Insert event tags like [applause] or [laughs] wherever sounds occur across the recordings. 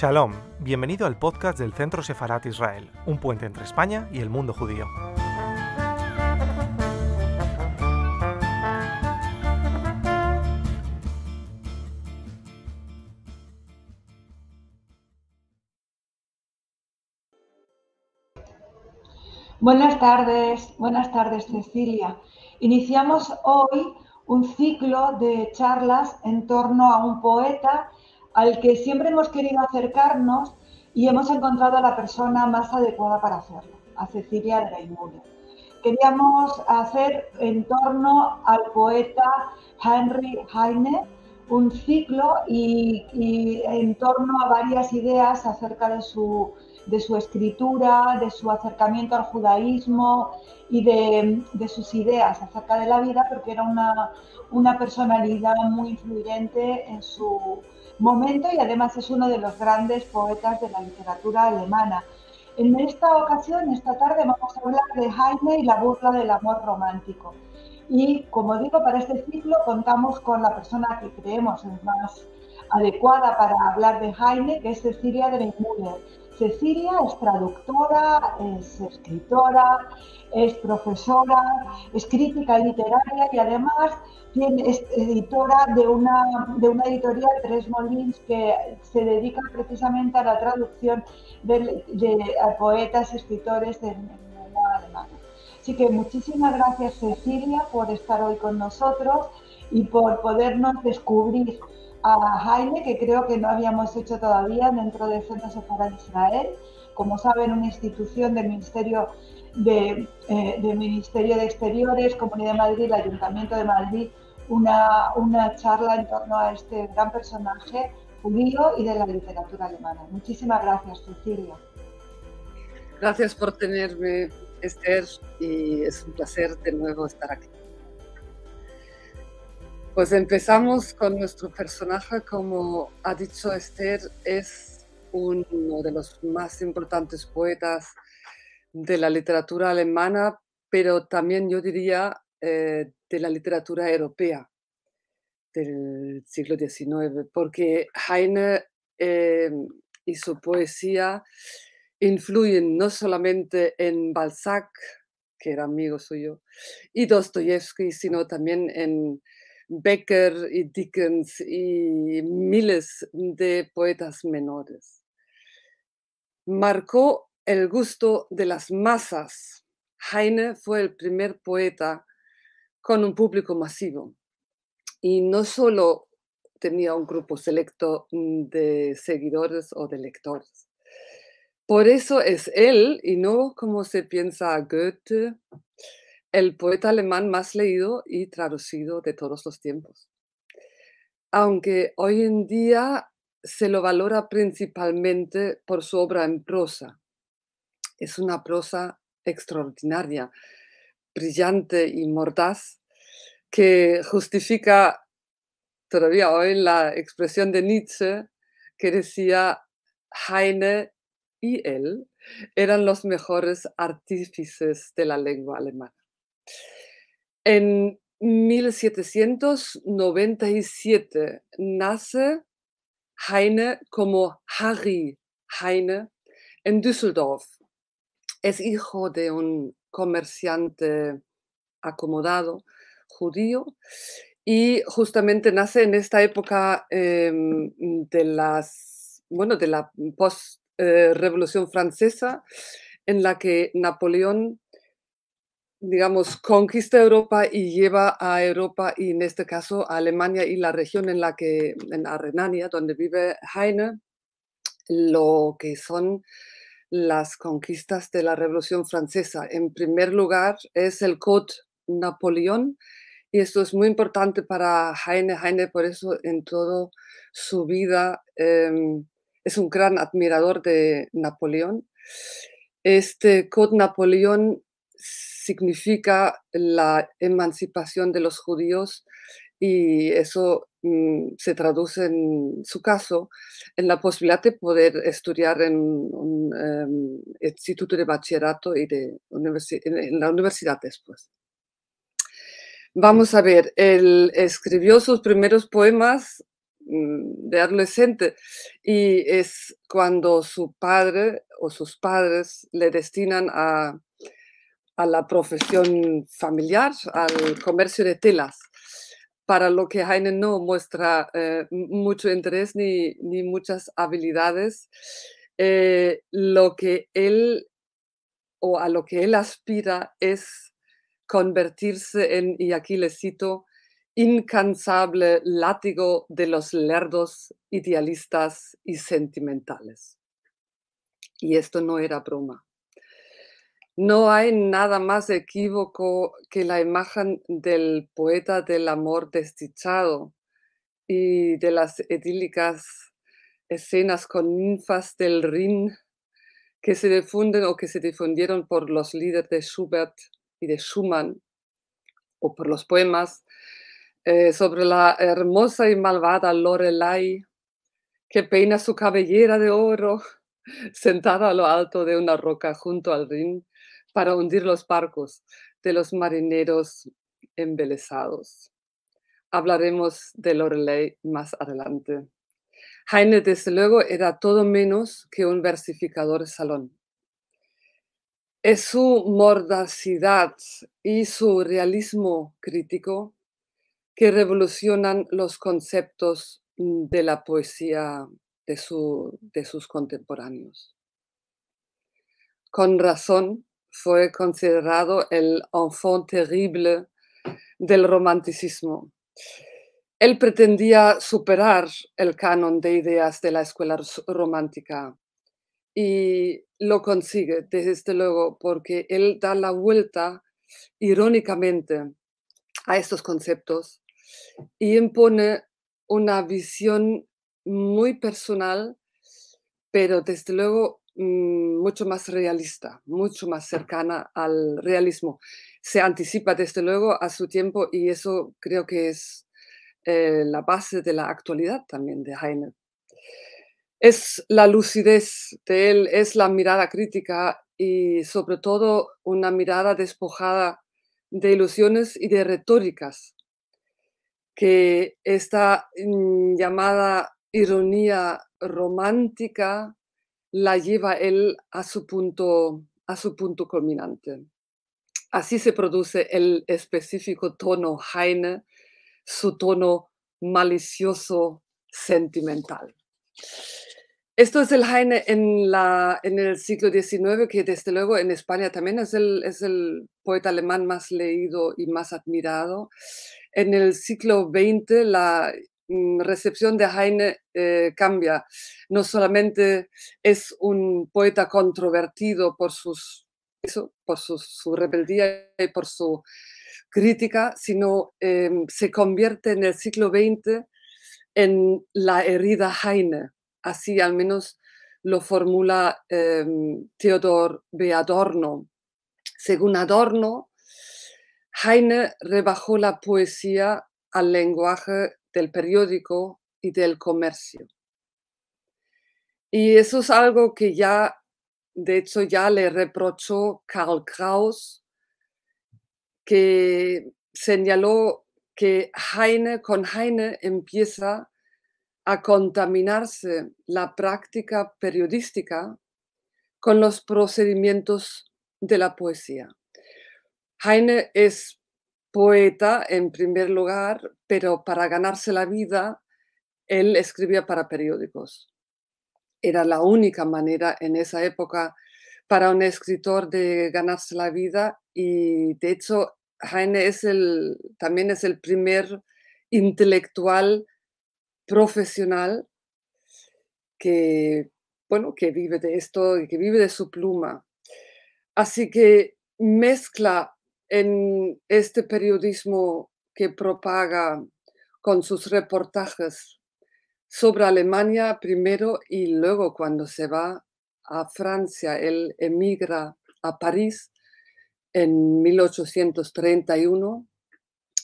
Shalom, bienvenido al podcast del Centro Sefarat Israel, un puente entre España y el mundo judío. Buenas tardes, buenas tardes Cecilia. Iniciamos hoy un ciclo de charlas en torno a un poeta al que siempre hemos querido acercarnos y hemos encontrado a la persona más adecuada para hacerlo, a Cecilia Dreymuller. Queríamos hacer en torno al poeta Henry Heine un ciclo y, en torno a varias ideas acerca de su, de su escritura, de su acercamiento al judaísmo y de, de, sus ideas acerca de la vida, porque era una, una personalidad muy influyente en su, momento y además es uno de los grandes poetas de la literatura alemana. En esta ocasión, esta tarde, vamos a hablar de Jaime y la burla del amor romántico. Y como digo, para este ciclo contamos con la persona que creemos es más adecuada para hablar de Jaime, que es Cecilia Dreymuller. Cecilia es traductora, es escritora, es profesora, es crítica literaria y además es editora de una, de una editorial, Tres Molins, que se dedica precisamente a la traducción de, poetas y escritores de lengua alemana. Así que muchísimas gracias Cecilia por estar hoy con nosotros y por podernos descubrir a Jaime, que creo que no habíamos hecho todavía dentro del Centro Sefarad Israel. Como saben, una institución del Ministerio de, eh, del Ministerio de Exteriores, Comunidad de Madrid, el Ayuntamiento de Madrid, una, una charla en torno a este gran personaje judío y de la literatura alemana. Muchísimas gracias, Cecilia. Gracias por tenerme, Esther, y es un placer de nuevo estar aquí. Pues empezamos con nuestro personaje, como ha dicho Esther, es uno de los más importantes poetas de la literatura alemana, pero también yo diría eh, de la literatura europea del siglo XIX, porque Heine em, y su poesía influyen no solamente en Balzac, que era amigo suyo, y Dostoyevsky, sino también en Becker y Dickens y miles de poetas menores. Marcó el gusto de las masas. Heine fue el primer poeta con un público masivo y no solo tenía un grupo selecto mm, de seguidores o de lectores. Por eso es él, y no como se piensa Goethe, el poeta alemán más leído y traducido de todos los tiempos. Aunque hoy en día se lo valora principalmente por su obra en prosa. Es una prosa extraordinaria, brillante y mordaz, que justifica todavía hoy la expresión de Nietzsche que decía Heine y él eran los mejores artífices de la lengua alemana. En 1797 nace Heine como Harry Heine en Düsseldorf. Es hijo de un comerciante acomodado judío y justamente nace en esta época em, de las bueno de la post eh, revolución francesa en la que Napoleón digamos, conquista Europa y lleva a Europa, y en este caso a Alemania y la región en la que, en Renania, donde vive Heine, lo que son las conquistas de la Revolución Francesa. En primer lugar, es el Code Napoleón, y esto es muy importante para Heine. Heine, por eso, en toda su vida, em, es un gran admirador de Napoleón. Este Code Napoleón significa la emancipación de los judíos y eso mm, se traduce en su caso en la posibilidad de poder estudiar en un em, instituto de bachillerato y de en la universidad después. Vamos a ver, él escribió sus primeros poemas mm, de adolescente y es cuando su padre o sus padres le destinan a, a la profesión familiar, al comercio de telas, para lo que Heine no muestra eh, mucho interés ni, ni muchas habilidades. Eh, lo que él o a lo que él aspira es convertirse en, y aquí le cito, incansable látigo de los lerdos idealistas y sentimentales. Y esto no era broma. No hay nada más equívoco que la imagen del poeta del amor desdichado y de las idílicas escenas con ninfas del Rin que se difunden o que se difundieron por los líderes de Schubert y de Schumann o por los poemas eh, sobre la hermosa y malvada Lorelai que peina su cabellera de oro [laughs] sentada a lo alto de una roca junto al Rin para hundir los barcos de los marineros embelesados. Hablaremos de Lorelei más adelante. Heine, desde luego, era todo menos que un versificador salón. Es su mordacidad y su realismo crítico que revolucionan los conceptos de la poesía de, de sus contemporáneos. Con razón fue considerado el enfant terrible del romanticismo. Él pretendía superar el canon de ideas de la escuela romántica y lo consigue, desde luego, porque él da la vuelta irónicamente a estos conceptos y impone una visión muy personal, pero desde luego mucho más realista, mucho más cercana al realismo. Se anticipa desde luego a su tiempo y eso creo que es eh, la base de la actualidad también de Heine. Es la lucidez de él, es la mirada crítica y sobre todo una mirada despojada de ilusiones y de retóricas que esta mm, llamada ironía romántica la lleva él a su punto, a su punto culminante. Así se produce el específico tono Heine, su tono malicioso sentimental. Esto es el Heine en, la, en el siglo XIX, que desde luego en España también es el, es el poeta alemán más leído y más admirado en el siglo XX la recepción de Heine eh, cambia. No solamente es un poeta controvertido por, sus, por su, rebeldía y por su crítica, sino em, se convierte en el siglo XX en la herida Heine. Así al menos lo formula em, Theodor B. Adorno. Según Adorno, Heine rebajó la poesía al lenguaje del periódico y del comercio. Y eso es algo que ya, de hecho, ya le reprochó Karl Kraus, que señaló que Heine, con Heine empieza a contaminarse la práctica periodística con los procedimientos de la poesía. Heine es poeta en primer lugar, pero para ganarse la vida, él escribía para periódicos. Era la única manera en esa época para un escritor de ganarse la vida y de hecho Heine es el, también es el primer intelectual profesional que, bueno, que vive de esto y que vive de su pluma. Así que mezcla en este periodismo que propaga con sus reportajes sobre Alemania primero y luego cuando se va a Francia, él emigra a París en 1831.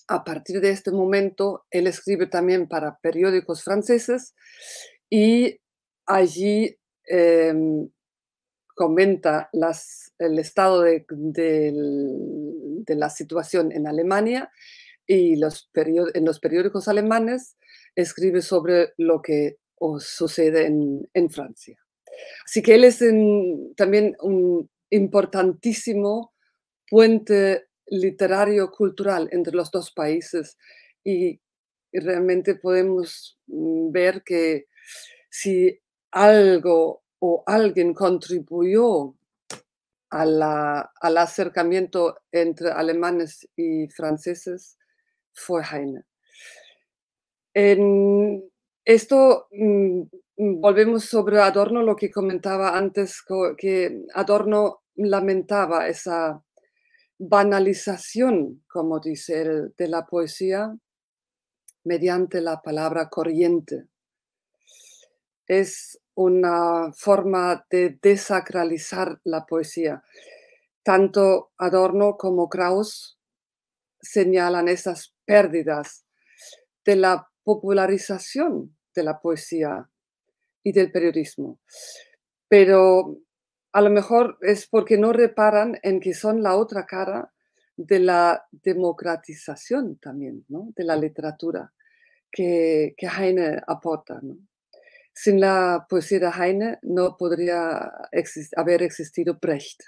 A partir de este momento, él escribe también para periódicos franceses y allí em, comenta el estado de, la situación en Alemania y los en los periódicos alemanes escribe sobre lo que sucede en, Francia. Así que él es también un importantísimo puente literario cultural entre los dos países y, realmente podemos mm, ver que si algo o alguien contribuyó al acercamiento entre alemanes y franceses fue Heine. En esto mm, mm, volvemos sobre Adorno, lo que comentaba antes, que Adorno lamentaba esa banalización, como dice él, de la poesía mediante la palabra corriente. Es una forma de desacralizar la poesía. Tanto Adorno como Krauss señalan esas pérdidas de la popularización de la poesía y del periodismo. Pero a lo mejor es porque no reparan en que son la otra cara de la democratización también, de la literatura que, que Heine aporta. Sin la poesía de Heine no podría haber existido Brecht.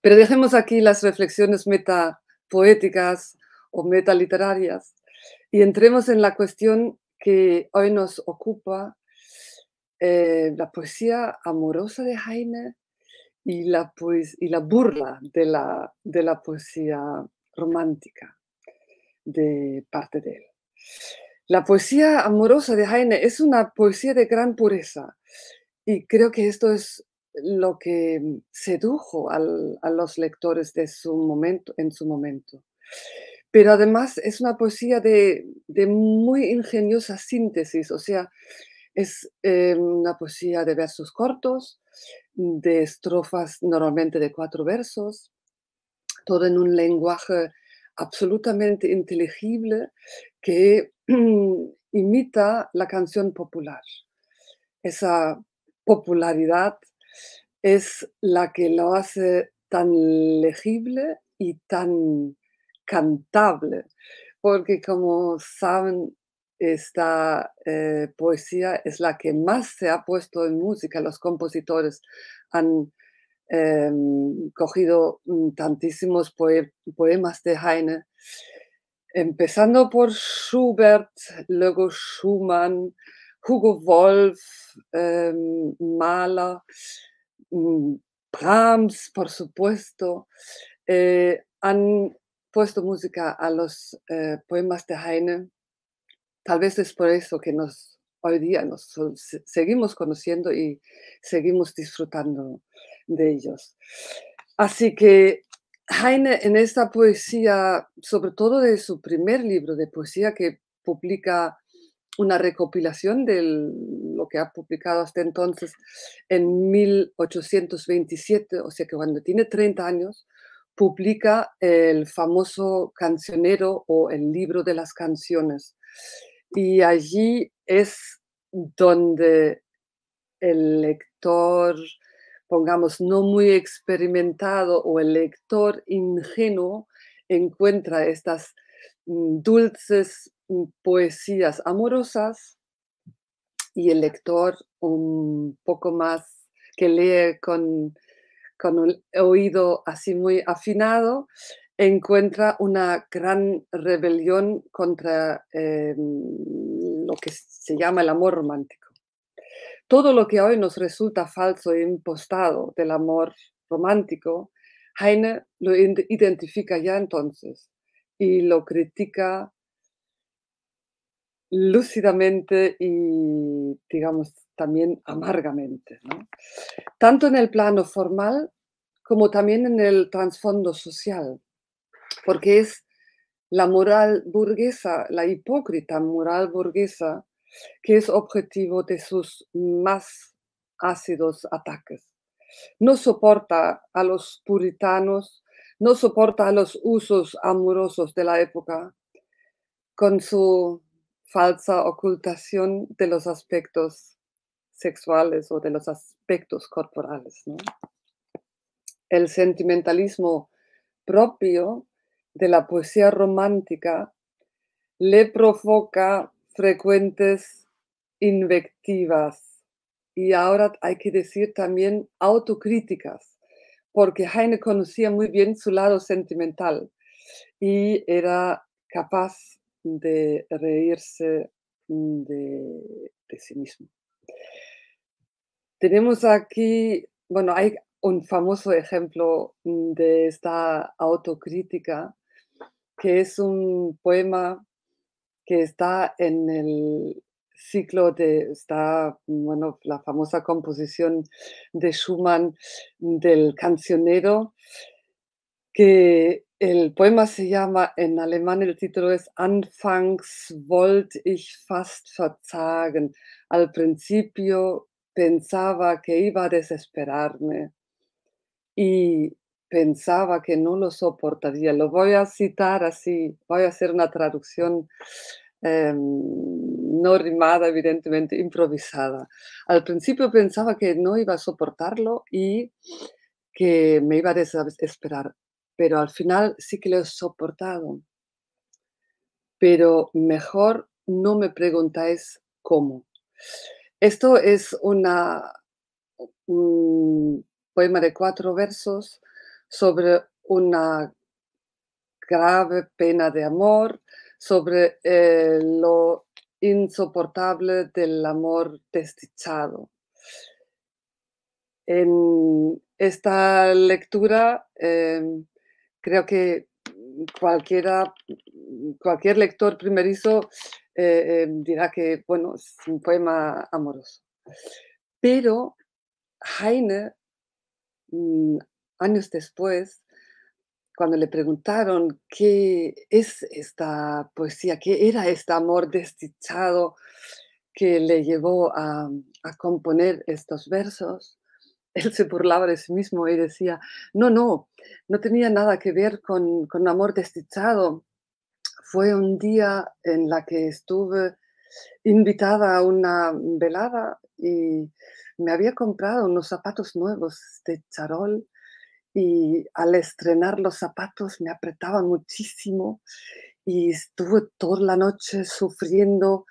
Pero dejemos aquí las reflexiones metapoéticas o metaliterarias y entremos en la cuestión que hoy nos ocupa eh, la poesía amorosa de Heine y la, y la burla de la, de la poesía romántica de parte de él. La poesía amorosa de Heine es una poesía de gran pureza y creo que esto es lo que sedujo a los lectores de su momento, en su momento. Pero además es una poesía de, muy ingeniosa síntesis, o sea, es eh, una poesía de versos cortos, de estrofas normalmente de cuatro versos, todo en un lenguaje absolutamente inteligible que [clears throat] imita la canción popular. Esa popularidad es la que lo hace tan legible y tan cantable, porque como saben, esta eh, poesía es la que más se ha puesto en música. Los compositores han em, cogido mm, tantísimos poemas de Heine, empezando por Schubert, luego Schumann, Hugo Wolf, em, Mahler, mm, Brahms, por supuesto, eh, han puesto música a los eh, poemas de Heine. Tal vez es por eso que nos, hoy día nos seguimos conociendo y seguimos disfrutando de ellos. Así que Heine en esta poesía, sobre todo de su primer libro de poesía que publica una recopilación de lo que ha publicado hasta entonces en 1827, o sea que cuando tiene 30 años, publica el famoso cancionero o el libro de las canciones. Y allí es donde el lector, pongamos, no muy experimentado o el lector ingenuo encuentra estas mm, dulces mm, poesías amorosas y el lector un poco más que lee con, con un oído así muy afinado, encuentra una gran rebelión contra em, lo que se llama el amor romántico. Todo lo que hoy nos resulta falso e impostado del amor romántico, Heine lo identifica ya entonces y lo critica lúcidamente y, digamos, también amargamente. Tanto en el plano formal como también en el trasfondo social porque es la moral burguesa, la hipócrita moral burguesa, que es objetivo de sus más ácidos ataques. No soporta a los puritanos, no soporta a los usos amorosos de la época, con su falsa ocultación de los aspectos sexuales o de los aspectos corporales. El sentimentalismo propio de la poesía romántica le provoca frecuentes invectivas y ahora hay que decir también autocríticas, porque Heine conocía muy bien su lado sentimental y era capaz de reírse de, de sí mismo. Tenemos aquí, bueno, hay un famoso ejemplo de esta autocrítica, que es un poema que está en el ciclo de, está, bueno, la famosa composición de Schumann del cancionero, que el poema se llama, en alemán el título es Anfangs wollte ich fast verzagen. Al principio pensaba que iba a desesperarme y pensaba que no lo soportaría. Lo voy a citar así, voy a hacer una traducción em, no rimada, evidentemente, improvisada. Al principio pensaba que no iba a soportarlo y que me iba a desesperar, pero al final sí que lo he soportado. Pero mejor no me preguntáis cómo. Esto es una, un poema de cuatro versos sobre una grave pena de amor, sobre eh, lo insoportable del amor desdichado. En esta lectura em, creo que cualquiera, cualquier lector primerizo eh, em, dirá que, bueno, es un poema amoroso. Pero Heine, mm, años después, cuando le preguntaron qué es esta poesía, qué era este amor desdichado que le llevó a, componer estos versos, [laughs] él se burlaba de sí mismo y decía, no, no, no tenía nada que ver con, con amor desdichado, fue un día en la que estuve invitada a una velada y me había comprado unos zapatos nuevos de charol y al estrenar los zapatos me apretaban muchísimo y estuve toda la noche sufriendo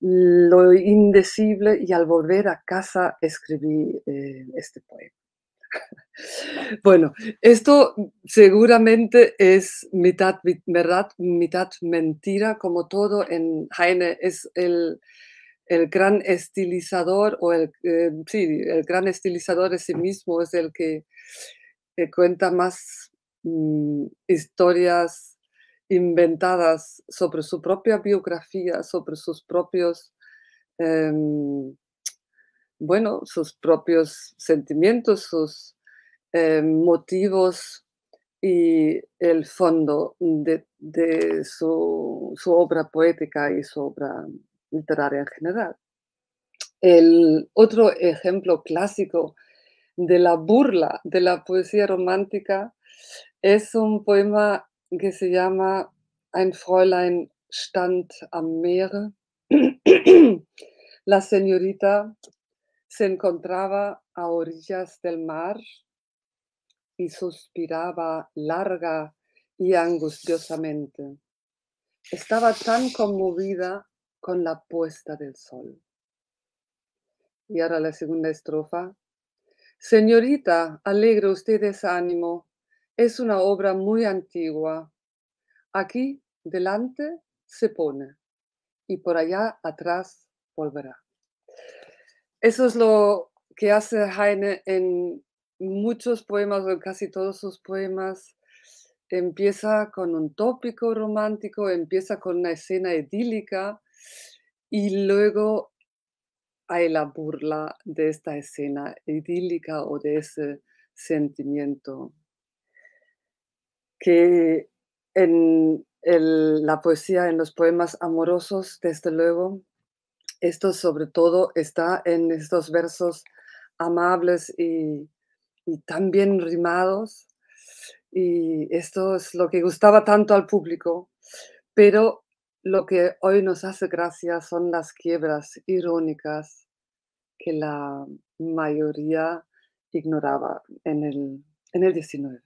lo indecible y al volver a casa escribí eh, este poema. [laughs] Bueno, esto seguramente es mitad verdad, mitad mentira, como todo en Heine es el, gran estilizador o el, eh, sí, el gran estilizador de sí mismo es el que, cuenta más mm, historias inventadas sobre su propia biografía, sobre sus propios em, bueno, sus propios sentimientos, sus eh, motivos y el fondo de, su, obra poética y su obra literaria en general. El otro ejemplo clásico de la burla de la poesía romántica es un poema que se llama Ein Fräulein stand am Meer. la señorita se encontraba a orillas del mar y suspiraba larga y angustiosamente. Estaba tan conmovida con la puesta del sol. Y ahora la segunda estrofa. Señorita, alegre usted ese ánimo. Es una obra muy antigua. Aquí delante se pone y por allá atrás volverá. Eso es lo que hace Heine en muchos poemas, o casi todos sus poemas. Empieza con un tópico romántico, empieza con una escena idílica y luego hay la burla de esta escena idílica o de ese sentimiento que en la poesía, en los poemas amorosos, desde luego, esto sobre todo está en estos versos amables y, y tan bien rimados. Y esto es lo que gustaba tanto al público. Pero lo que hoy nos hace gracia son las quiebras irónicas que la mayoría ignoraba en el, en el 19.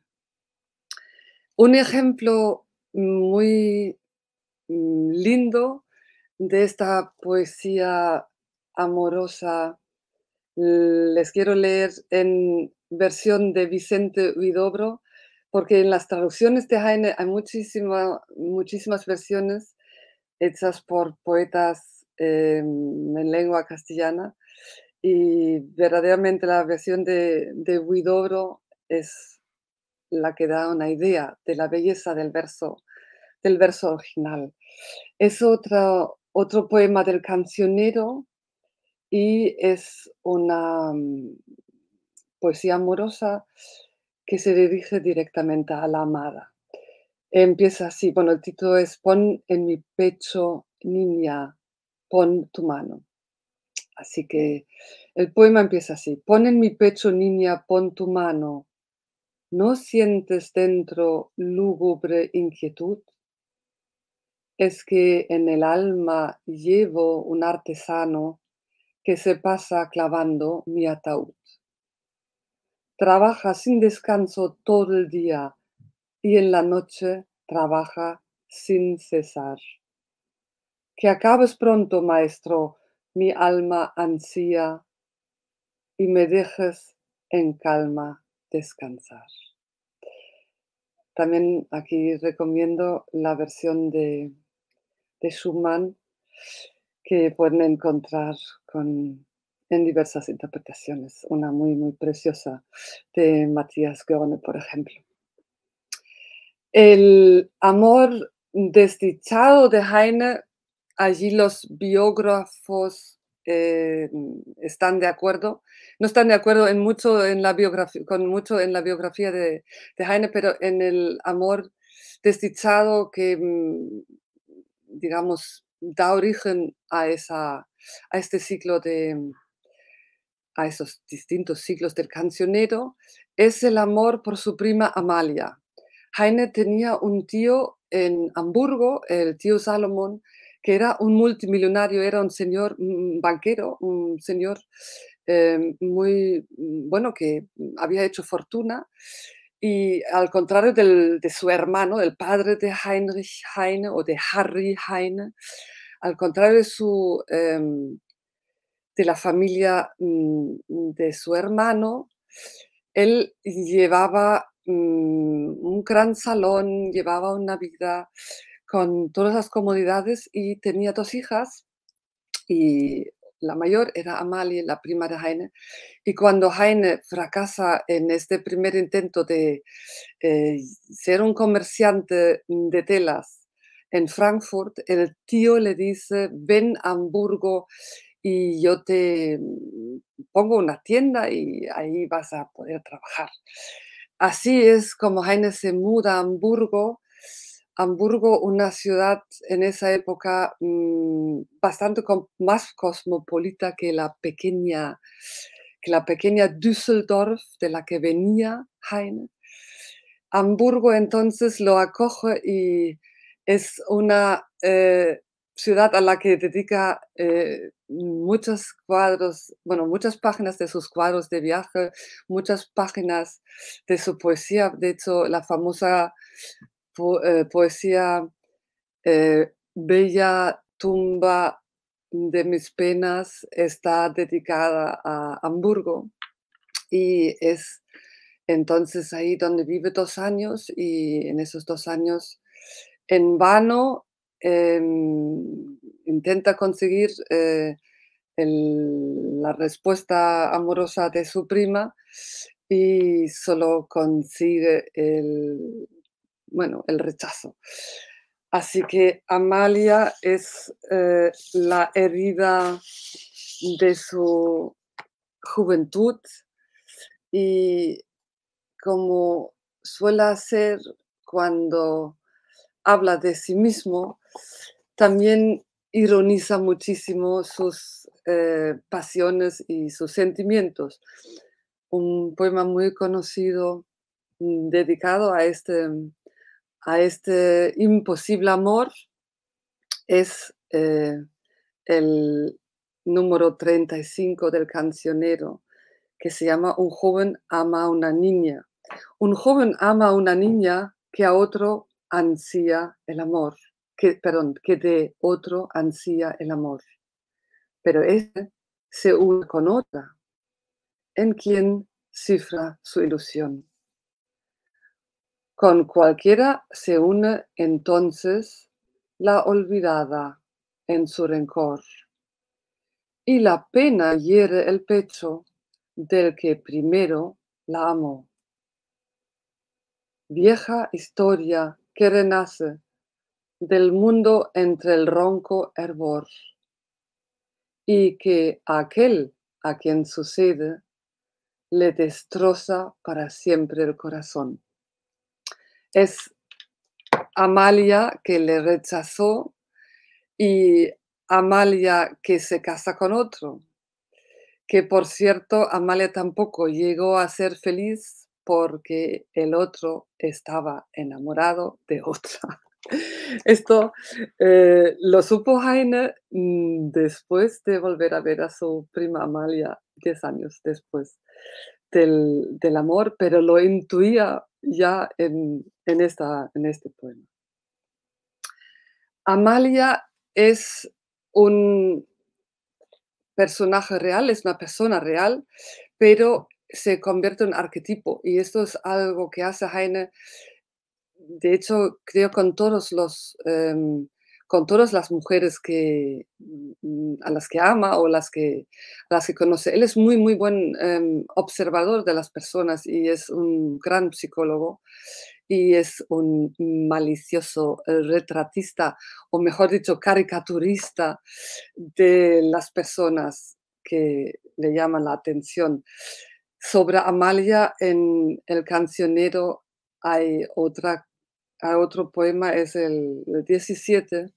Un ejemplo muy mm, lindo de esta poesía amorosa les quiero leer en versión de Vicente Huidobro, porque en las traducciones de Heine hay muchísima, muchísimas versiones hechas por poetas em, en lengua castellana y verdaderamente la versión de, de Huidobro es la que da una idea de la belleza del verso, del verso original. Es otro, otro poema del cancionero y es una mm, poesía amorosa que se dirige directamente a la amada. Empieza así, bueno, el título es Pon en mi pecho, niña, pon tu mano. Así que el poema empieza así, pon en mi pecho, niña, pon tu mano. ¿No sientes dentro lúgubre inquietud? Es que en el alma llevo un artesano que se pasa clavando mi ataúd. Trabaja sin descanso todo el día y en la noche trabaja sin cesar. Que acabes pronto, maestro, mi alma ansía y me dejes en calma descansar. También aquí recomiendo la versión de, de Schumann que pueden encontrar con, en diversas interpretaciones. Una muy, muy preciosa de Matías Görne, por ejemplo. El amor desdichado de Heine, allí los biógrafos eh, están de acuerdo, no están de acuerdo en mucho en la biografía, con mucho en la biografía de, Heine, pero en el amor desdichado que, mm, digamos, da origen a, esa, a este ciclo de, a esos distintos ciclos del cancionero, es el amor por su prima Amalia. Heine tenía un tío en Hamburgo, el tío Salomón, que era un multimillonario, era un señor un banquero, un señor eh, muy bueno que había hecho fortuna. Y al contrario de su hermano, el padre de Heinrich Heine o de Harry Heine, al contrario de, su, em, de la familia mm, de su hermano, él llevaba mm, un gran salón, llevaba una vida con todas las comodidades y tenía dos hijas y la mayor era Amalie, la prima de Heine. Y cuando Heine fracasa en este primer intento de eh, ser un comerciante de telas en Frankfurt, el tío le dice, ven a Hamburgo y yo te pongo una tienda y ahí vas a poder trabajar. Así es como Heine se muda a Hamburgo Hamburgo, una ciudad en esa época mm, bastante más cosmopolita que la pequeña, que la pequeña Düsseldorf de la que venía Heine. Hamburgo entonces lo acoge y es una eh, ciudad a la que dedica eh, muchos cuadros, bueno, muchas páginas de sus cuadros de viaje, muchas páginas de su poesía. De hecho, la famosa eh, poesía eh, Bella tumba de mis penas está dedicada a Hamburgo y es entonces ahí donde vive dos años y en esos dos años en vano em, intenta conseguir eh, la respuesta amorosa de su prima y solo consigue el, bueno, el rechazo. Así que Amalia es eh, la herida de su juventud y como suele hacer cuando habla de sí mismo, también ironiza muchísimo sus eh, pasiones y sus sentimientos. Un poema muy conocido mm, dedicado a este a este imposible amor es eh, el número 35 del cancionero, que se llama Un joven ama a una niña. Un joven ama a una niña que a otro ansía el amor. Que, perdón, que de otro ansía el amor. Pero este se une con otra, en quien cifra su ilusión. Con cualquiera se une entonces la olvidada en su rencor, y la pena hiere el pecho del que primero la amó. Vieja historia que renace del mundo entre el ronco hervor, y que aquel a quien sucede le destroza para siempre el corazón. Es Amalia que le rechazó y Amalia que se casa con otro. Que por cierto, Amalia tampoco llegó a ser feliz porque el otro estaba enamorado de otra. Esto eh, lo supo Heine mm, después de volver a ver a su prima Amalia, diez años después del, del amor, pero lo intuía ya en, en, esta, en este poema. Amalia es un personaje real, es una persona real, pero se convierte en arquetipo y esto es algo que hace Heine, de hecho, creo con todos los, em, con todas las mujeres que, mm, a las que ama o las que, las que conoce. Él es muy, muy buen em, observador de las personas y es un gran psicólogo y es un malicioso eh, retratista, o mejor dicho, caricaturista de las personas que le llaman la atención. Sobre Amalia en el cancionero hay, otra, hay otro poema, es el, 17,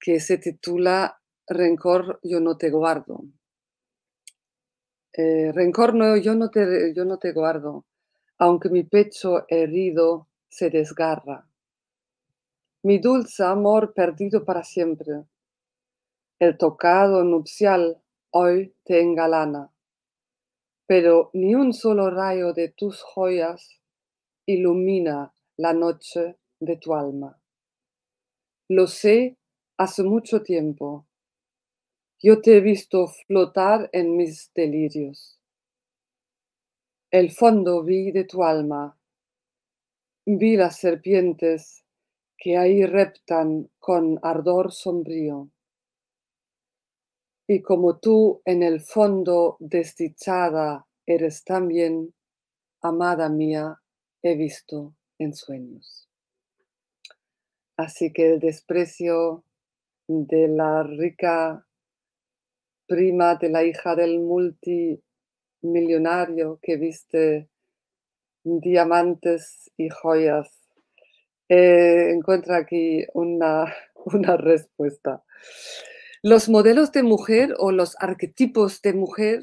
que se titula Rencor, yo no te guardo. Eh, rencor, no, yo no te, yo no te guardo aunque mi pecho herido se desgarra. Mi dulce amor perdido para siempre. El tocado nupcial hoy te engalana, pero ni un solo rayo de tus joyas ilumina la noche de tu alma. Lo sé hace mucho tiempo. Yo te he visto flotar en mis delirios el fondo vi de tu alma. Vi las serpientes que ahí reptan con ardor sombrío. Y como tú en el fondo desdichada eres también, amada mía, he visto en sueños. Así que el desprecio de la rica prima de la hija del multi millonario que viste diamantes y joyas. Eh, encuentra aquí una, [laughs] una respuesta. Los modelos de mujer o los arquetipos de mujer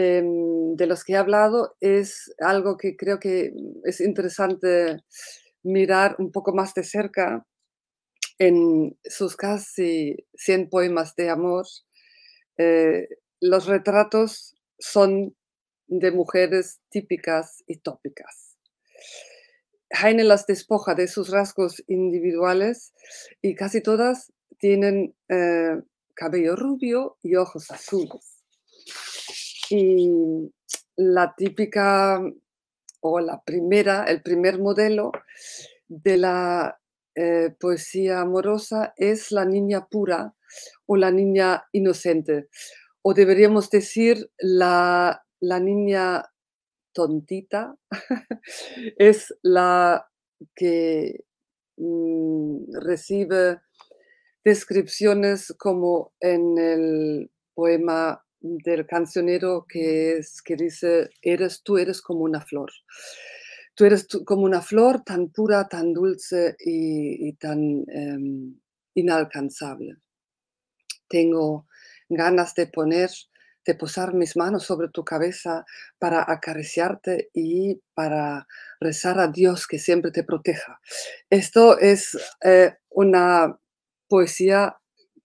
em, de los que he hablado es algo que creo que es interesante mirar un poco más de cerca en sus casi 100 poemas de amor. Eh, los retratos son de mujeres típicas y tópicas. Heine las despoja de sus rasgos individuales y casi todas tienen eh, cabello rubio y ojos azules. Y la típica o la primera, el primer modelo de la eh, poesía amorosa es la niña pura o la niña inocente. O deberíamos decir la, niña tontita, [laughs] es la que mm, recibe descripciones como en el poema del cancionero que, es, que dice, eres tú, eres como una flor. Tú eres como una flor tan pura, tan dulce y, tan em, inalcanzable. Tengo ganas de poner, de posar mis manos sobre tu cabeza para acariciarte y para rezar a Dios que siempre te proteja. Esto es eh, una poesía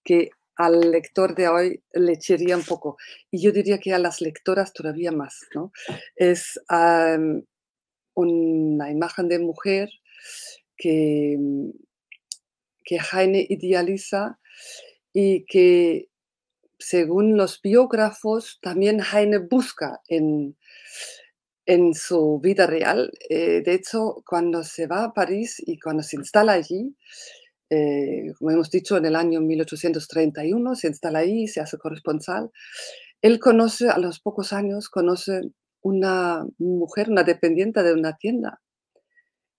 que al lector de hoy le echaría un poco. Y yo diría que a las lectoras todavía más, ¿no? Es una imagen de mujer que, que Heine idealiza y que según los biógrafos también Heine busca en, en su vida real. Eh, de hecho, cuando se va a París y cuando se instala allí, eh, como hemos dicho, en el año 1831 se instala ahí, se hace corresponsal. Él conoce, a los pocos años, conoce una mujer, una dependiente de una tienda.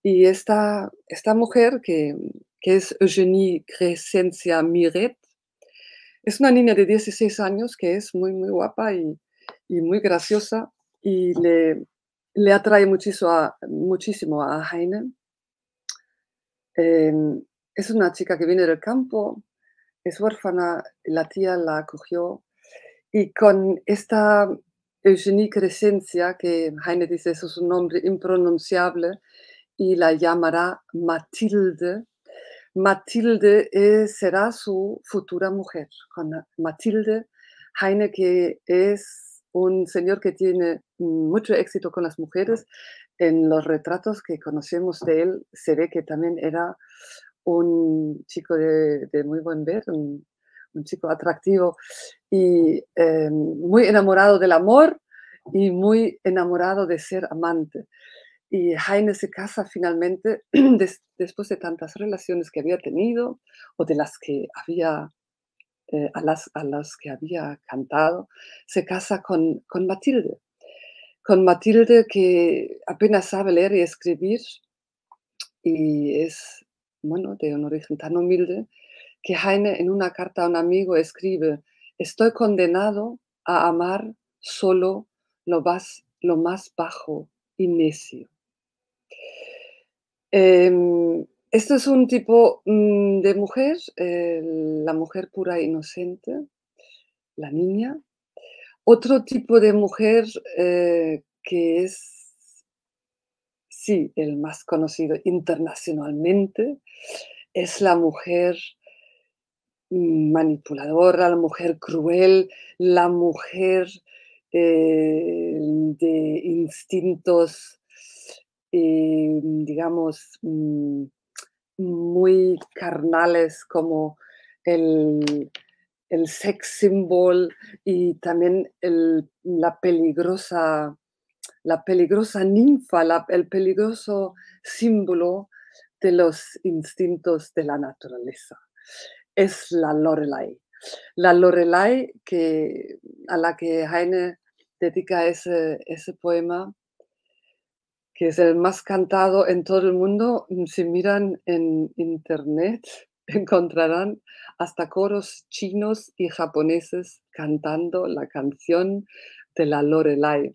Y esta, esta mujer, que, que es Eugenie Crescencia Miret, es una niña de 16 años que es muy, muy guapa y, y muy graciosa y le, le atrae muchísimo a, muchísimo a Heine. Em, es una chica que viene del campo, es huérfana, la tía la acogió y con esta Eugenie Crescencia, que Heine dice eso es un nombre impronunciable, y la llamará Matilde. Matilde será su futura mujer. Con Matilde, Heine, que es un señor que tiene mucho éxito con las mujeres, en los retratos que conocemos de él se ve que también era un chico de, muy buen ver, un, chico atractivo y eh, muy enamorado del amor y muy enamorado de ser amante. Y Heine se casa finalmente [clears throat] después de tantas relaciones que había tenido o de las que había, eh, a, las, a las que había cantado, se casa con, con Matilde. Con Matilde que apenas sabe leer y escribir y es, bueno, de un origen tan humilde que Heine en una carta a un amigo escribe, estoy condenado a amar solo lo más, bajo y necio. Em, esto es un tipo mm, de mujer, eh, la mujer pura e inocente, la niña. Otro tipo de mujer eh, que es, sí, el más conocido internacionalmente, es la mujer manipuladora, la mujer cruel, la mujer eh, de instintos, eh, digamos, mm, muy carnales como el, sex symbol y también la peligrosa la peligrosa ninfa, el peligroso símbolo de los instintos de la naturaleza. Es la Lorelei. La Lorelei que, a la que Heine dedica ese, ese poema, que es el más cantado en todo el mundo. Si miran en internet, [laughs] encontrarán hasta coros chinos y japoneses cantando la canción de la Lorelei.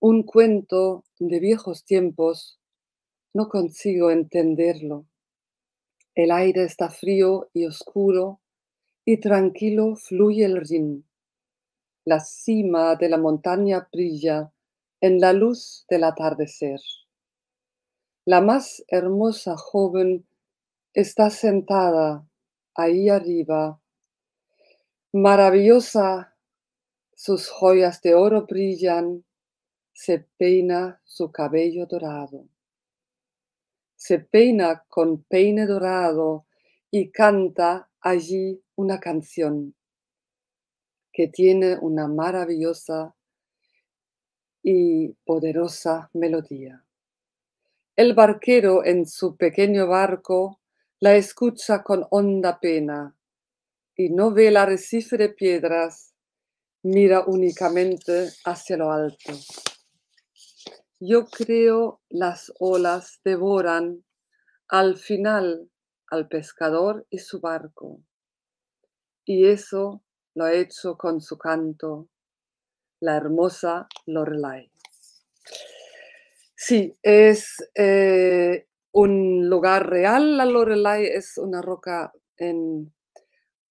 un cuento de viejos tiempos, no consigo entenderlo. El aire está frío y oscuro y tranquilo fluye el Rin. La cima de la montaña brilla en la luz del atardecer. La más hermosa joven está sentada ahí arriba. Maravillosa, sus joyas de oro brillan se peina su cabello dorado. Se peina con peine dorado y canta allí una canción que tiene una maravillosa y poderosa melodía. El barquero en su pequeño barco la escucha con honda pena y no ve el arrecife de piedras, mira únicamente hacia lo alto. Yo creo las olas devoran al final al pescador y su barco. Y eso lo ha hecho con su canto, la hermosa Lorelai. Sí, es eh, un lugar real, la Loreley es una roca en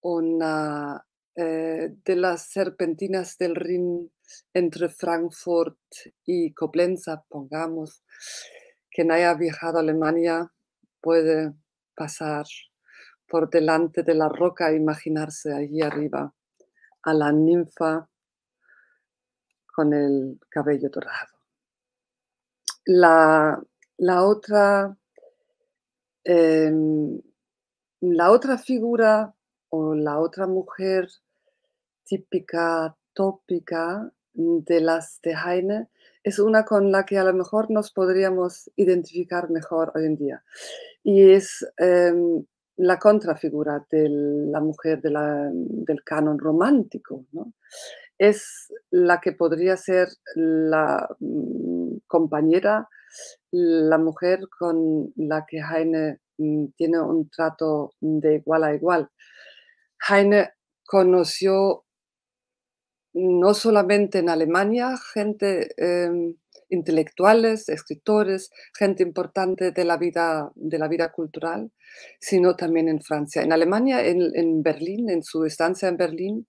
una eh, de las serpentinas del Rin entre Frankfurt y Coblenza, pongamos, quien haya viajado a Alemania puede pasar por delante de la roca e imaginarse allí arriba a la ninfa con el cabello dorado. La, la otra, em, la otra figura o la otra mujer típica, tópica de las de Heine es una con la que a lo mejor nos podríamos identificar mejor hoy en día. Y es em, la contrafigura de la mujer del canon romántico. Es la que podría ser la mm, compañera, la mujer con la que Heine mm, tiene un trato de igual a igual. Heine conoció no solamente en Alemania, gente, em, intelectuales, escritores, gente importante de la, vida, de la vida cultural, sino también en Francia. En Alemania, en, Berlín, en su estancia en Berlín,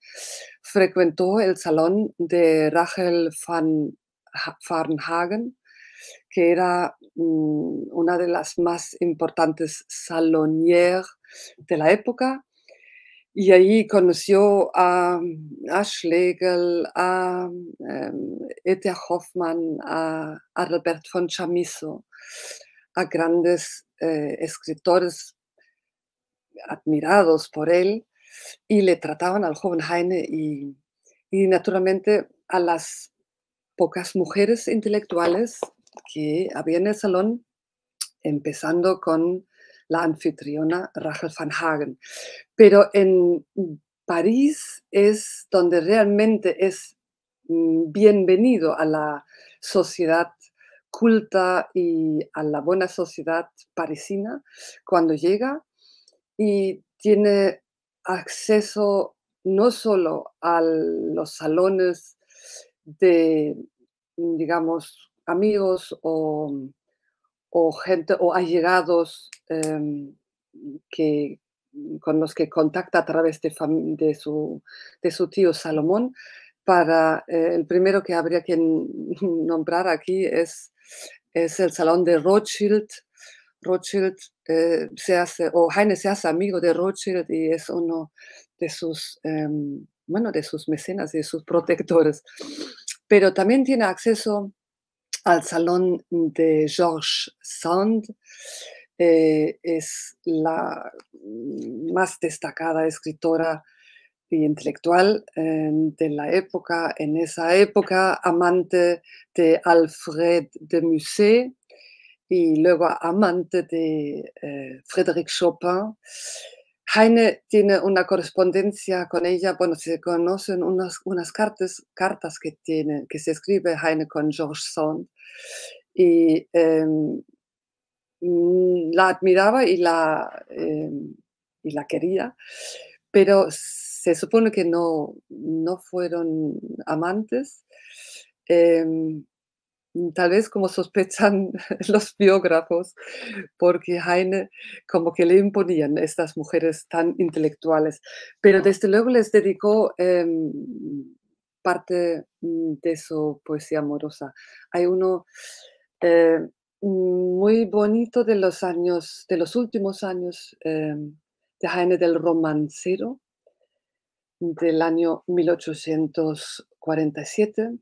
frecuentó el salón de Rachel van Farnhagen, que era mm, una de las más importantes salonières de la época y ahí conoció a, a Schlegel, a um, Hoffmann, a, a, Robert von Chamisso, a grandes eh, escritores admirados por él y le trataban al joven Heine y, y naturalmente a las pocas mujeres intelectuales que había en el salón, empezando con la anfitriona Rachel van Hagen. Pero en París es donde realmente es mm, bienvenido a la sociedad culta y a la buena sociedad parisina cuando llega y tiene acceso no solo a los salones de, digamos, amigos o o gente o allegados em, que, con los que contacta a través de, de, su, de su, tío Salomón. Para eh, el primero que habría que nombrar aquí es, es el salón de Rothschild. Rothschild eh, se hace, o Heine se hace amigo de Rothschild y es uno de sus, em, bueno, de sus mecenas y de sus protectores. Pero también tiene acceso al salón de Georges Sand. Eh, es la más destacada escritora y intelectual eh, de la época, en esa época amante de Alfred de Musset y luego amante de eh, Frédéric Chopin. Heine tiene una correspondencia con ella, bueno, se conocen unas, unas cartas, cartas que, tiene, que se escribe Heine con Georges Sand y mm, la admiraba y la, em, y la quería, pero se supone que no, no fueron amantes. Em, tal vez como sospechan [laughs] los biógrafos, porque Heine como que le imponían estas mujeres tan intelectuales, pero desde luego les dedicó parte mm, de su poesía amorosa. Hay uno eh, muy bonito de los años, de los últimos años eh, de Heine del Romancero, del año 1847.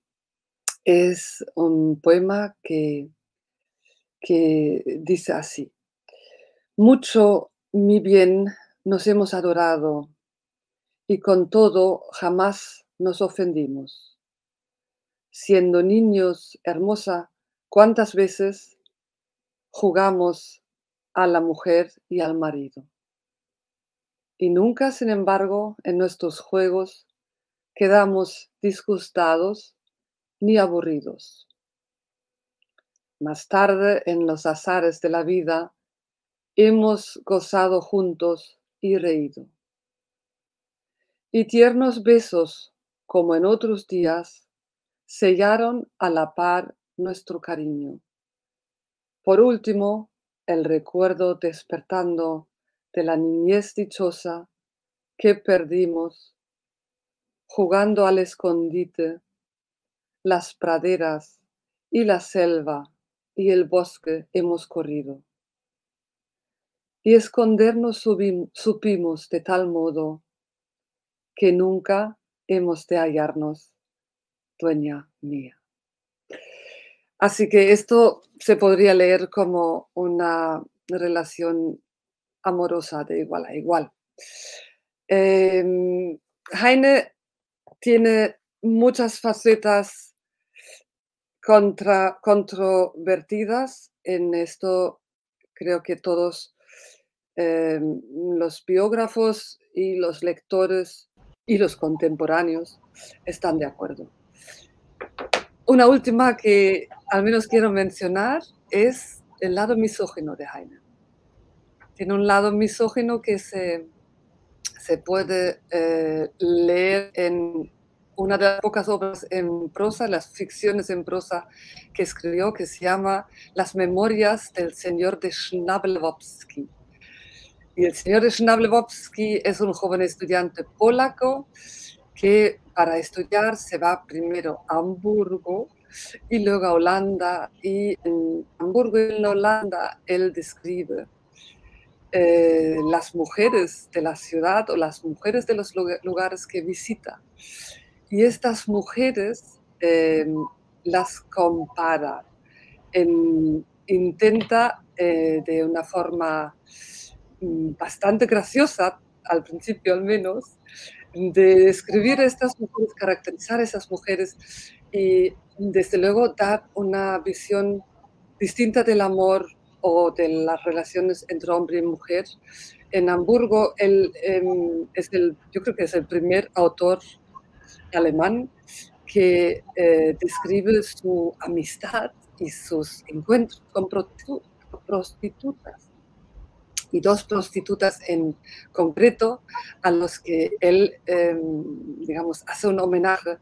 Es un poema que, que dice así, mucho mi bien nos hemos adorado y con todo jamás nos ofendimos. Siendo niños, hermosa, cuántas veces jugamos a la mujer y al marido. Y nunca, sin embargo, en nuestros juegos quedamos disgustados ni aburridos. Más tarde, en los azares de la vida, hemos gozado juntos y reído. Y tiernos besos como en otros días, sellaron a la par nuestro cariño. Por último, el recuerdo despertando de la niñez dichosa que perdimos jugando al escondite, las praderas y la selva y el bosque hemos corrido. Y escondernos supimos de tal modo que nunca hemos de hallarnos, dueña mía. Así que esto se podría leer como una relación amorosa de igual a igual. Em, Heine tiene muchas facetas contra, controvertidas. En esto creo que todos em, los biógrafos y los lectores y los contemporáneos están de acuerdo. Una última que al menos quiero mencionar es el lado misógino de Heine. Tiene un lado misógino que se, se puede eh, leer en una de las pocas obras en prosa, las ficciones en prosa que escribió, que se llama Las Memorias del Señor de Schnablewowski. Y el señor Schnablewowski es un joven estudiante polaco que para estudiar se va primero a Hamburgo y luego a Holanda. Y en Hamburgo y en Holanda él describe eh, las mujeres de la ciudad o las mujeres de los lugares que visita. Y estas mujeres em, las compara, intenta eh, de una forma bastante graciosa, al principio al menos, de describir estas mujeres, caracterizar a esas mujeres y desde luego dar una visión distinta del amor o de las relaciones entre hombre y mujer. En Hamburgo, él em, es el, yo creo que es el primer autor alemán que eh, describe su amistad y sus encuentros con prostitutas. Y dos prostitutas en concreto a los que él, em, digamos, hace un homenaje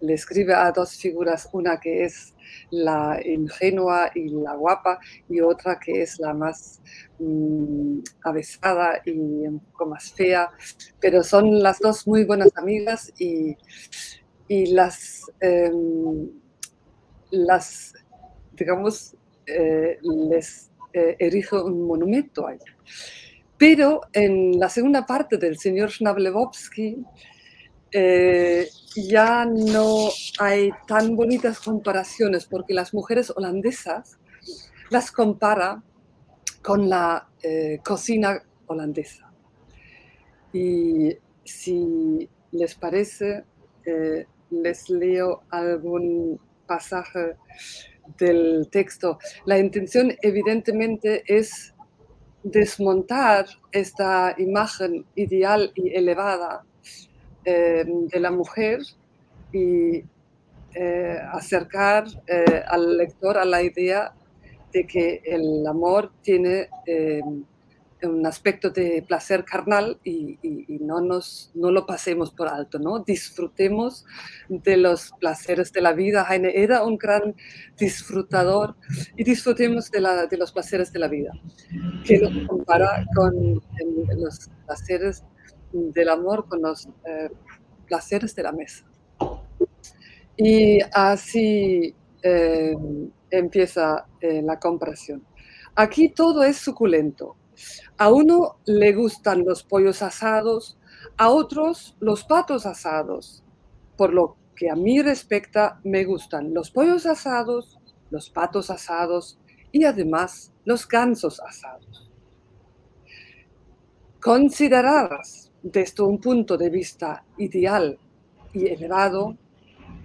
le escribe a dos figuras, una que es la ingenua y la guapa y otra que es la más mm, avesada y un poco más fea, pero son las dos muy buenas amigas y, las, em, las, digamos, eh, les eh, erige un monumento a ella. Pero en la segunda parte del señor Schnablewowski, eh, ya no hay tan bonitas comparaciones porque las mujeres holandesas las compara con la eh, cocina holandesa. Y si les parece, les leo algún pasaje del texto. La intención evidentemente es desmontar esta imagen ideal y elevada eh, de la mujer y eh, acercar eh, al lector a la idea de que el amor tiene un aspecto de placer carnal y, no, nos, no lo pasemos por alto, ¿no? Disfrutemos de los placeres de la vida. Heine era un gran disfrutador y disfrutemos de, la, de los placeres de la vida, que lo compara con los placeres del amor con los eh, placeres de la mesa. Y así eh, empieza eh, la comparación. Aquí todo es suculento. A uno le gustan los pollos asados, a otros los patos asados. Por lo que a mí respecta, me gustan los pollos asados, los patos asados y además los gansos asados. Consideradas desde un punto de vista ideal y elevado,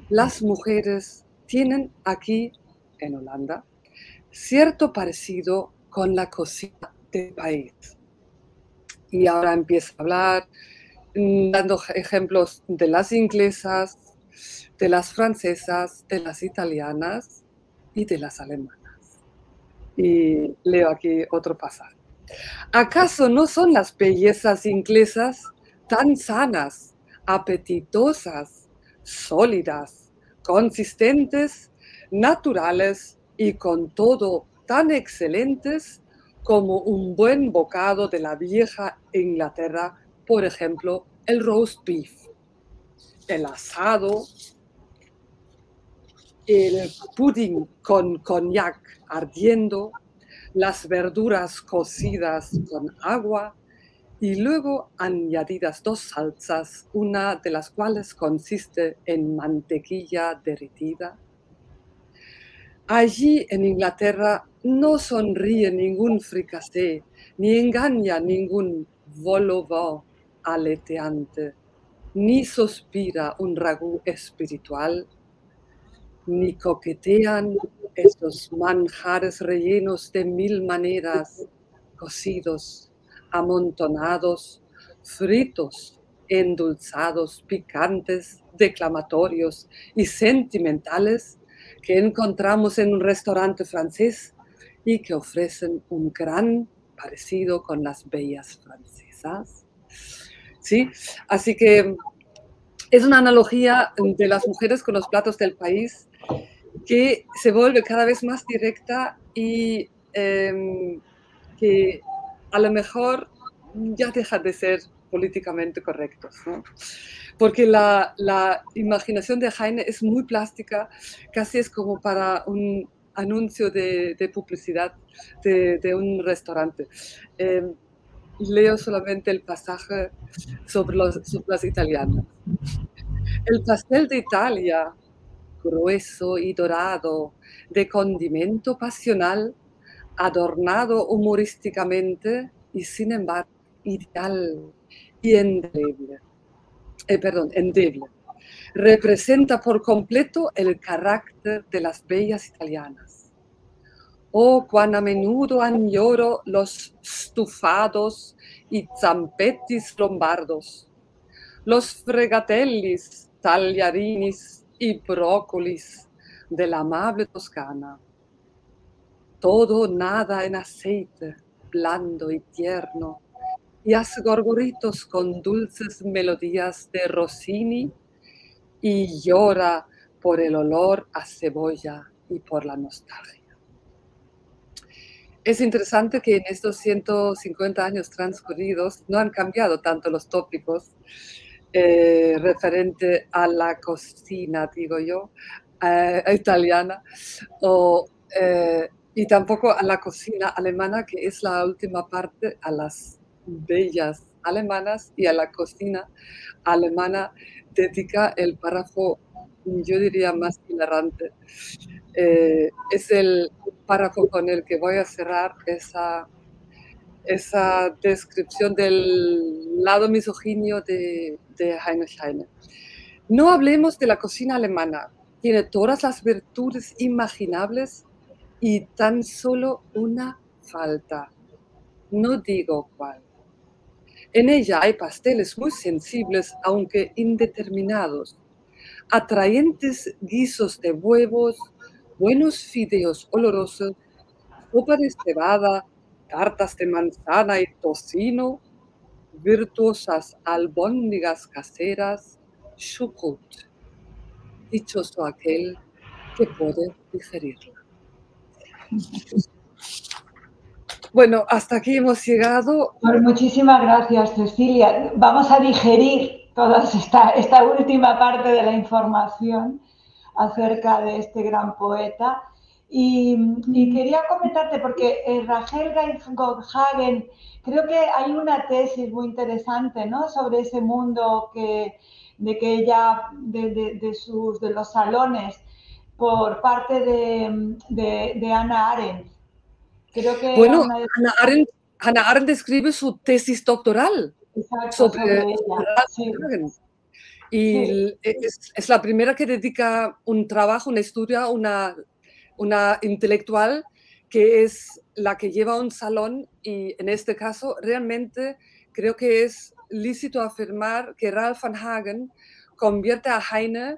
las mujeres tienen aquí, en Holanda, cierto parecido con la cocina del país. Y ahora empieza a hablar mm, dando ejemplos de las inglesas, de las francesas, de las italianas y de las alemanas. Y leo aquí otro pasaje. ¿Acaso no son las bellezas inglesas tan sanas, apetitosas, sólidas, consistentes, naturales y con todo tan excelentes como un buen bocado de la vieja Inglaterra, por ejemplo, el roast beef, el asado, el pudding con cognac ardiendo, las verduras cocidas con agua y luego añadidas dos salsas, una de las cuales consiste en mantequilla derretida. Allí en Inglaterra no sonríe ningún fricasé, ni engaña ningún vol aleteante, ni suspira un ragú espiritual, ni coquetean esos manjares rellenos de mil maneras, cocidos, amontonados, fritos, endulzados, picantes, declamatorios y sentimentales que encontramos en un restaurante francés y que ofrecen un gran parecido con las bellas francesas. ¿Sí? Así que es una analogía de las mujeres con los platos del país que se vuelve cada vez más directa y em, que a lo mejor ya deja de ser políticamente correctos. Porque la, la, imaginación de Heine es muy plástica, casi es como para un anuncio de, de publicidad de, de, un restaurante. Em, leo solamente el pasaje sobre, los, sobre las italianas. El pastel de Italia grueso y dorado, de condimento pasional, adornado humorísticamente y sin embargo ideal y endeble. Eh, perdón, endeble. Representa por completo el carácter de las bellas italianas. Oh, cuán a menudo añoro los stufados y zampettis lombardos, los fregatellis, tagliarinis y brócolis de la amable Toscana. Todo nada en aceite, blando y tierno, y hace gorgoritos con dulces melodías de Rossini y llora por el olor a cebolla y por la nostalgia. Es interesante que en estos 150 años transcurridos no han cambiado tanto los tópicos, eh, referente a la cocina, digo yo, eh, italiana, o, eh, y tampoco a la cocina alemana, que es la última parte, a las bellas alemanas y a la cocina alemana dedica el párrafo, yo diría, más hilarante. es el párrafo con el que voy a cerrar esa esa descripción del lado misoginio de, de Heinrich Heine. No hablemos de la cocina alemana. Tiene todas las virtudes imaginables y tan solo una falta. No digo cuál. En ella hay pasteles muy sensibles, aunque indeterminados, atraentes guisos de huevos, buenos fideos olorosos, sopa de cebada, tartas de manzana y tocino, virtuosas albóndigas caseras, shukut, dichoso aquel que puede digerirla. Bueno, hasta aquí hemos llegado. Pues muchísimas gracias, Cecilia. Vamos a digerir toda esta, última parte de la información acerca de este gran poeta y, quería comentarte, porque eh, Rachel Gotthagen, creo que hay una tesis muy interesante ¿no? sobre ese mundo de que ella, de, de, sus, de los salones, por parte de, de Ana Arendt. Creo que bueno, Ana, Arendt, Ana Arendt escribe su tesis doctoral sobre, ella. Y es, es, la primera que dedica un trabajo, un estudio a una una intelectual que es la que lleva un salón y en este caso realmente creo que es lícito afirmar que Ralph van Hagen convierte a Heine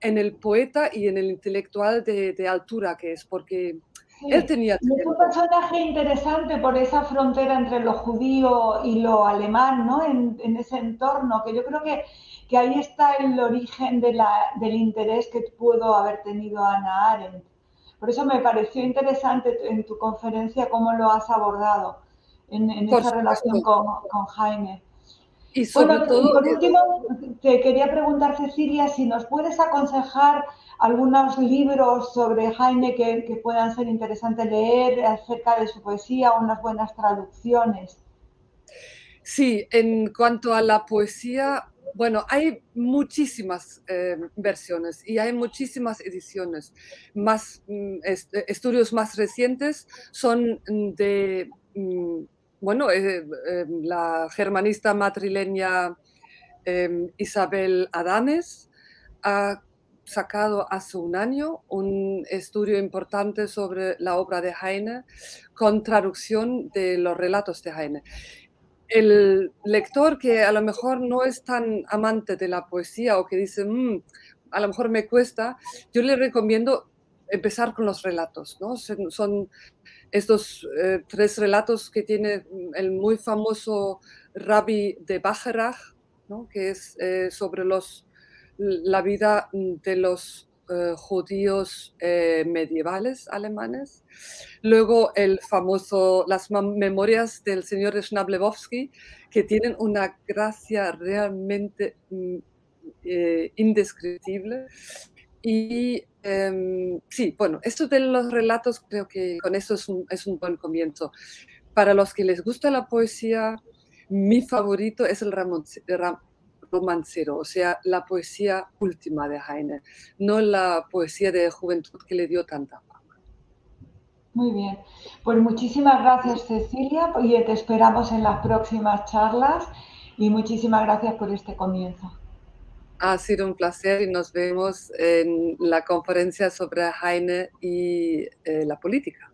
en el poeta y en el intelectual de, altura que es, porque él tenía... Es un personaje interesante por esa frontera entre lo judío y lo alemán, ¿no? En, ese entorno, que yo creo que, que ahí está el origen de la, del interés que pudo haber tenido Ana Arendt Por eso me pareció interesante en tu conferencia cómo lo has abordado en, esa relación con, Jaime. Y sobre todo, por último, te quería preguntar, Cecilia, si nos puedes aconsejar algunos libros sobre Jaime que, puedan ser interesantes leer acerca de su poesía, unas buenas traducciones. Sí, en cuanto a la poesía, bueno, hay muchísimas eh, versiones y hay muchísimas ediciones. Más mm, estudios más recientes son de, mm, bueno, eh, eh, la germanista madrileña Isabel Adames ha sacado hace un año un estudio importante sobre la obra de Heine con traducción de los relatos de Heine el lector que a lo mejor no es tan amante de la poesía o que dice, mm, a lo mejor me cuesta, yo le recomiendo empezar con los relatos, ¿no? Son, estos eh, tres relatos que tiene el muy famoso Rabbi de Bacharach, ¿no? que es eh, sobre los, la vida de los eh, judíos eh, medievales alemanes. Luego el famoso, las memorias del señor Schnablewowski, que tienen una gracia realmente mm, eh, indescriptible. Y em, sí, bueno, esto de los relatos creo que con eso es un, es un buen comienzo. Para los que les gusta la poesía, mi favorito es el Ramón, romancero, o sea, la poesía última de Heine, no la poesía de juventud que le dio tanta fama. Muy bien, pues muchísimas gracias Cecilia y te esperamos en las próximas charlas y muchísimas gracias por este comienzo. Ha sido un placer y nos vemos en la conferencia sobre Heine y eh, la política.